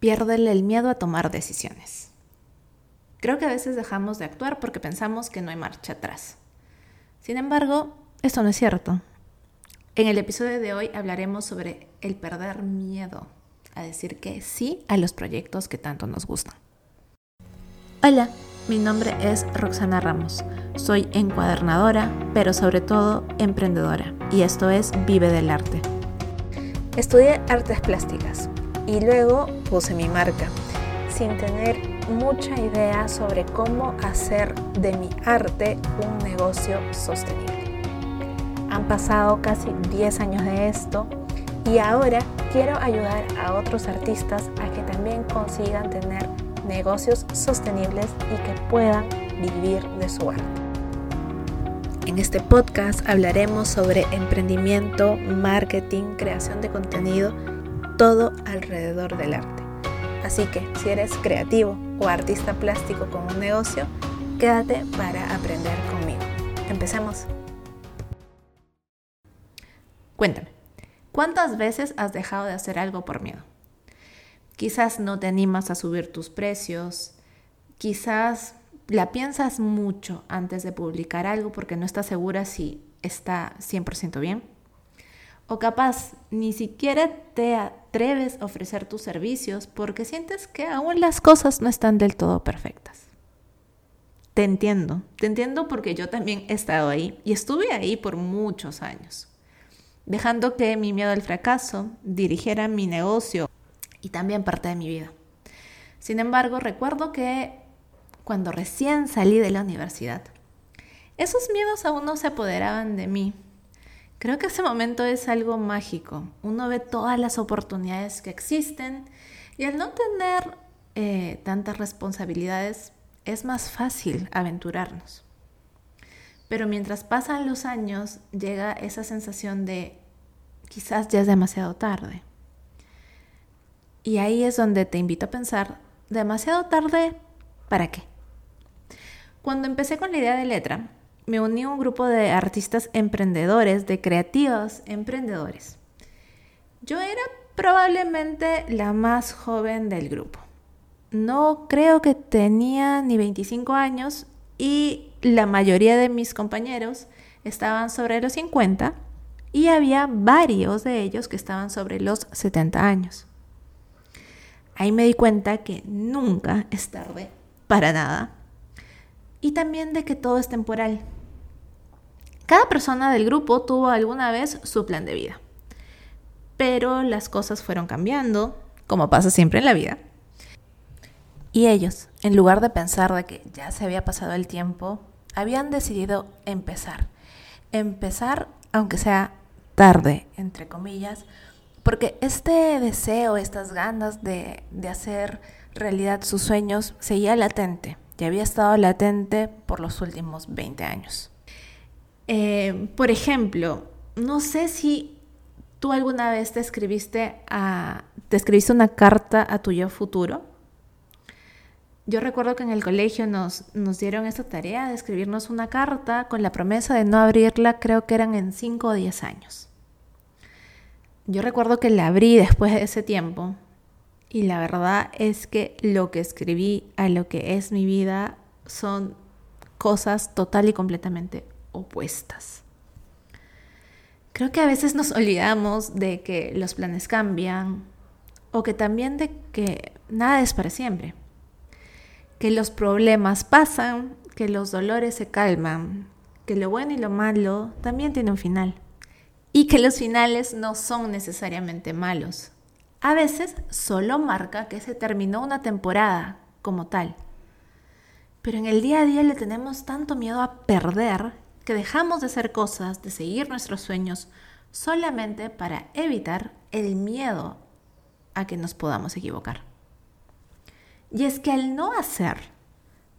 piérdele el miedo a tomar decisiones. Creo que a veces dejamos de actuar porque pensamos que no hay marcha atrás. Sin embargo, esto no es cierto. En el episodio de hoy hablaremos sobre el perder miedo a decir que sí a los proyectos que tanto nos gustan. Hola, mi nombre es Roxana Ramos. Soy encuadernadora, pero sobre todo emprendedora, y esto es Vive del Arte. Estudié artes plásticas y luego puse mi marca, sin tener mucha idea sobre cómo hacer de mi arte un negocio sostenible. Han pasado casi 10 años de esto y ahora quiero ayudar a otros artistas a que también consigan tener negocios sostenibles y que puedan vivir de su arte. En este podcast hablaremos sobre emprendimiento, marketing, creación de contenido, todo alrededor del arte. Así que si eres creativo o artista plástico con un negocio, quédate para aprender conmigo. Empecemos. Cuéntame, ¿cuántas veces has dejado de hacer algo por miedo? Quizás no te animas a subir tus precios, quizás la piensas mucho antes de publicar algo porque no estás segura si está 100% bien. O capaz ni siquiera te atreves a ofrecer tus servicios porque sientes que aún las cosas no están del todo perfectas. Te entiendo, te entiendo porque yo también he estado ahí y estuve ahí por muchos años dejando que mi miedo al fracaso dirigiera mi negocio y también parte de mi vida. Sin embargo, recuerdo que cuando recién salí de la universidad, esos miedos aún no se apoderaban de mí. Creo que ese momento es algo mágico. Uno ve todas las oportunidades que existen y al no tener eh, tantas responsabilidades es más fácil aventurarnos. Pero mientras pasan los años llega esa sensación de quizás ya es demasiado tarde. Y ahí es donde te invito a pensar, demasiado tarde, ¿para qué? Cuando empecé con la idea de letra, me uní a un grupo de artistas emprendedores, de creativos emprendedores. Yo era probablemente la más joven del grupo. No creo que tenía ni 25 años y la mayoría de mis compañeros estaban sobre los 50 y había varios de ellos que estaban sobre los 70 años. Ahí me di cuenta que nunca es tarde para nada y también de que todo es temporal. Cada persona del grupo tuvo alguna vez su plan de vida, pero las cosas fueron cambiando, como pasa siempre en la vida. Y ellos, en lugar de pensar de que ya se había pasado el tiempo, habían decidido empezar. Empezar, aunque sea tarde, entre comillas, porque este deseo, estas ganas de, hacer realidad sus sueños seguía latente y había estado latente por los últimos 20 años. Eh, por ejemplo, no sé si tú alguna vez te escribiste, te escribiste una carta a tu yo futuro yo recuerdo que en el colegio nos, nos dieron esta tarea de escribirnos una carta con la promesa de no abrirla, creo que eran en 5 o 10 años. Yo recuerdo que la abrí después de ese tiempo y la verdad es que lo que escribí a lo que es mi vida son cosas total y completamente opuestas. Creo que a veces nos olvidamos de que los planes cambian o que también de que nada es para siempre que los problemas pasan, que los dolores se calman, que lo bueno y lo malo también tienen un final. Y que los finales no son necesariamente malos. A veces solo marca que se terminó una temporada como tal. Pero en el día a día le tenemos tanto miedo a perder que dejamos de hacer cosas, de seguir nuestros sueños, solamente para evitar el miedo a que nos podamos equivocar. Y es que al no hacer,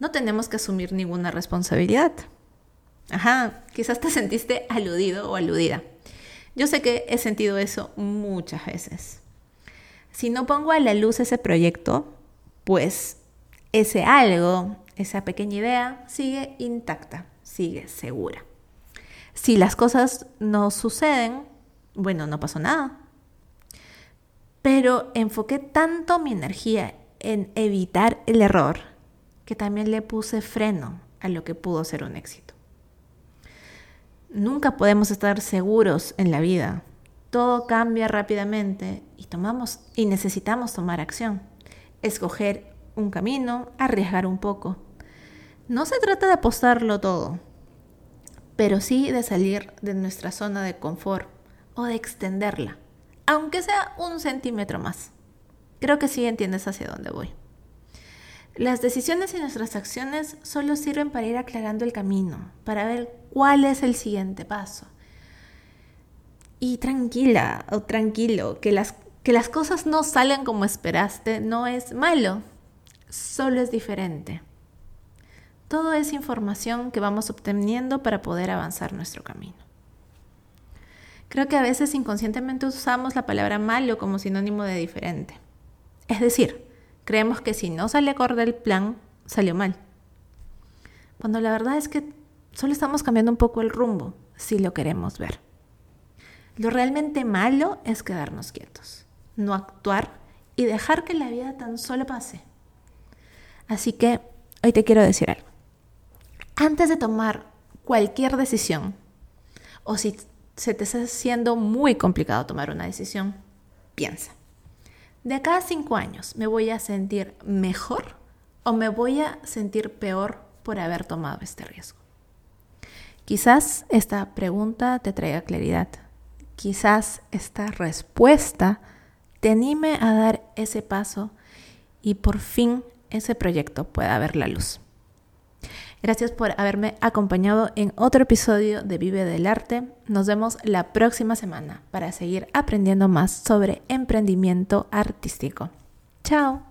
no tenemos que asumir ninguna responsabilidad. Ajá, quizás te sentiste aludido o aludida. Yo sé que he sentido eso muchas veces. Si no pongo a la luz ese proyecto, pues ese algo, esa pequeña idea, sigue intacta, sigue segura. Si las cosas no suceden, bueno, no pasó nada. Pero enfoqué tanto mi energía en evitar el error que también le puse freno a lo que pudo ser un éxito. Nunca podemos estar seguros en la vida. Todo cambia rápidamente y tomamos y necesitamos tomar acción. Escoger un camino, arriesgar un poco. No se trata de apostarlo todo, pero sí de salir de nuestra zona de confort o de extenderla, aunque sea un centímetro más. Creo que sí entiendes hacia dónde voy. Las decisiones y nuestras acciones solo sirven para ir aclarando el camino, para ver cuál es el siguiente paso. Y tranquila o tranquilo, que las, que las cosas no salen como esperaste no es malo, solo es diferente. Todo es información que vamos obteniendo para poder avanzar nuestro camino. Creo que a veces inconscientemente usamos la palabra malo como sinónimo de diferente. Es decir, creemos que si no sale acorde el plan, salió mal. Cuando la verdad es que solo estamos cambiando un poco el rumbo, si lo queremos ver. Lo realmente malo es quedarnos quietos, no actuar y dejar que la vida tan solo pase. Así que hoy te quiero decir algo. Antes de tomar cualquier decisión, o si se te está haciendo muy complicado tomar una decisión, piensa. De acá a cinco años, ¿me voy a sentir mejor o me voy a sentir peor por haber tomado este riesgo? Quizás esta pregunta te traiga claridad. Quizás esta respuesta te anime a dar ese paso y por fin ese proyecto pueda ver la luz. Gracias por haberme acompañado en otro episodio de Vive del Arte. Nos vemos la próxima semana para seguir aprendiendo más sobre emprendimiento artístico. Chao.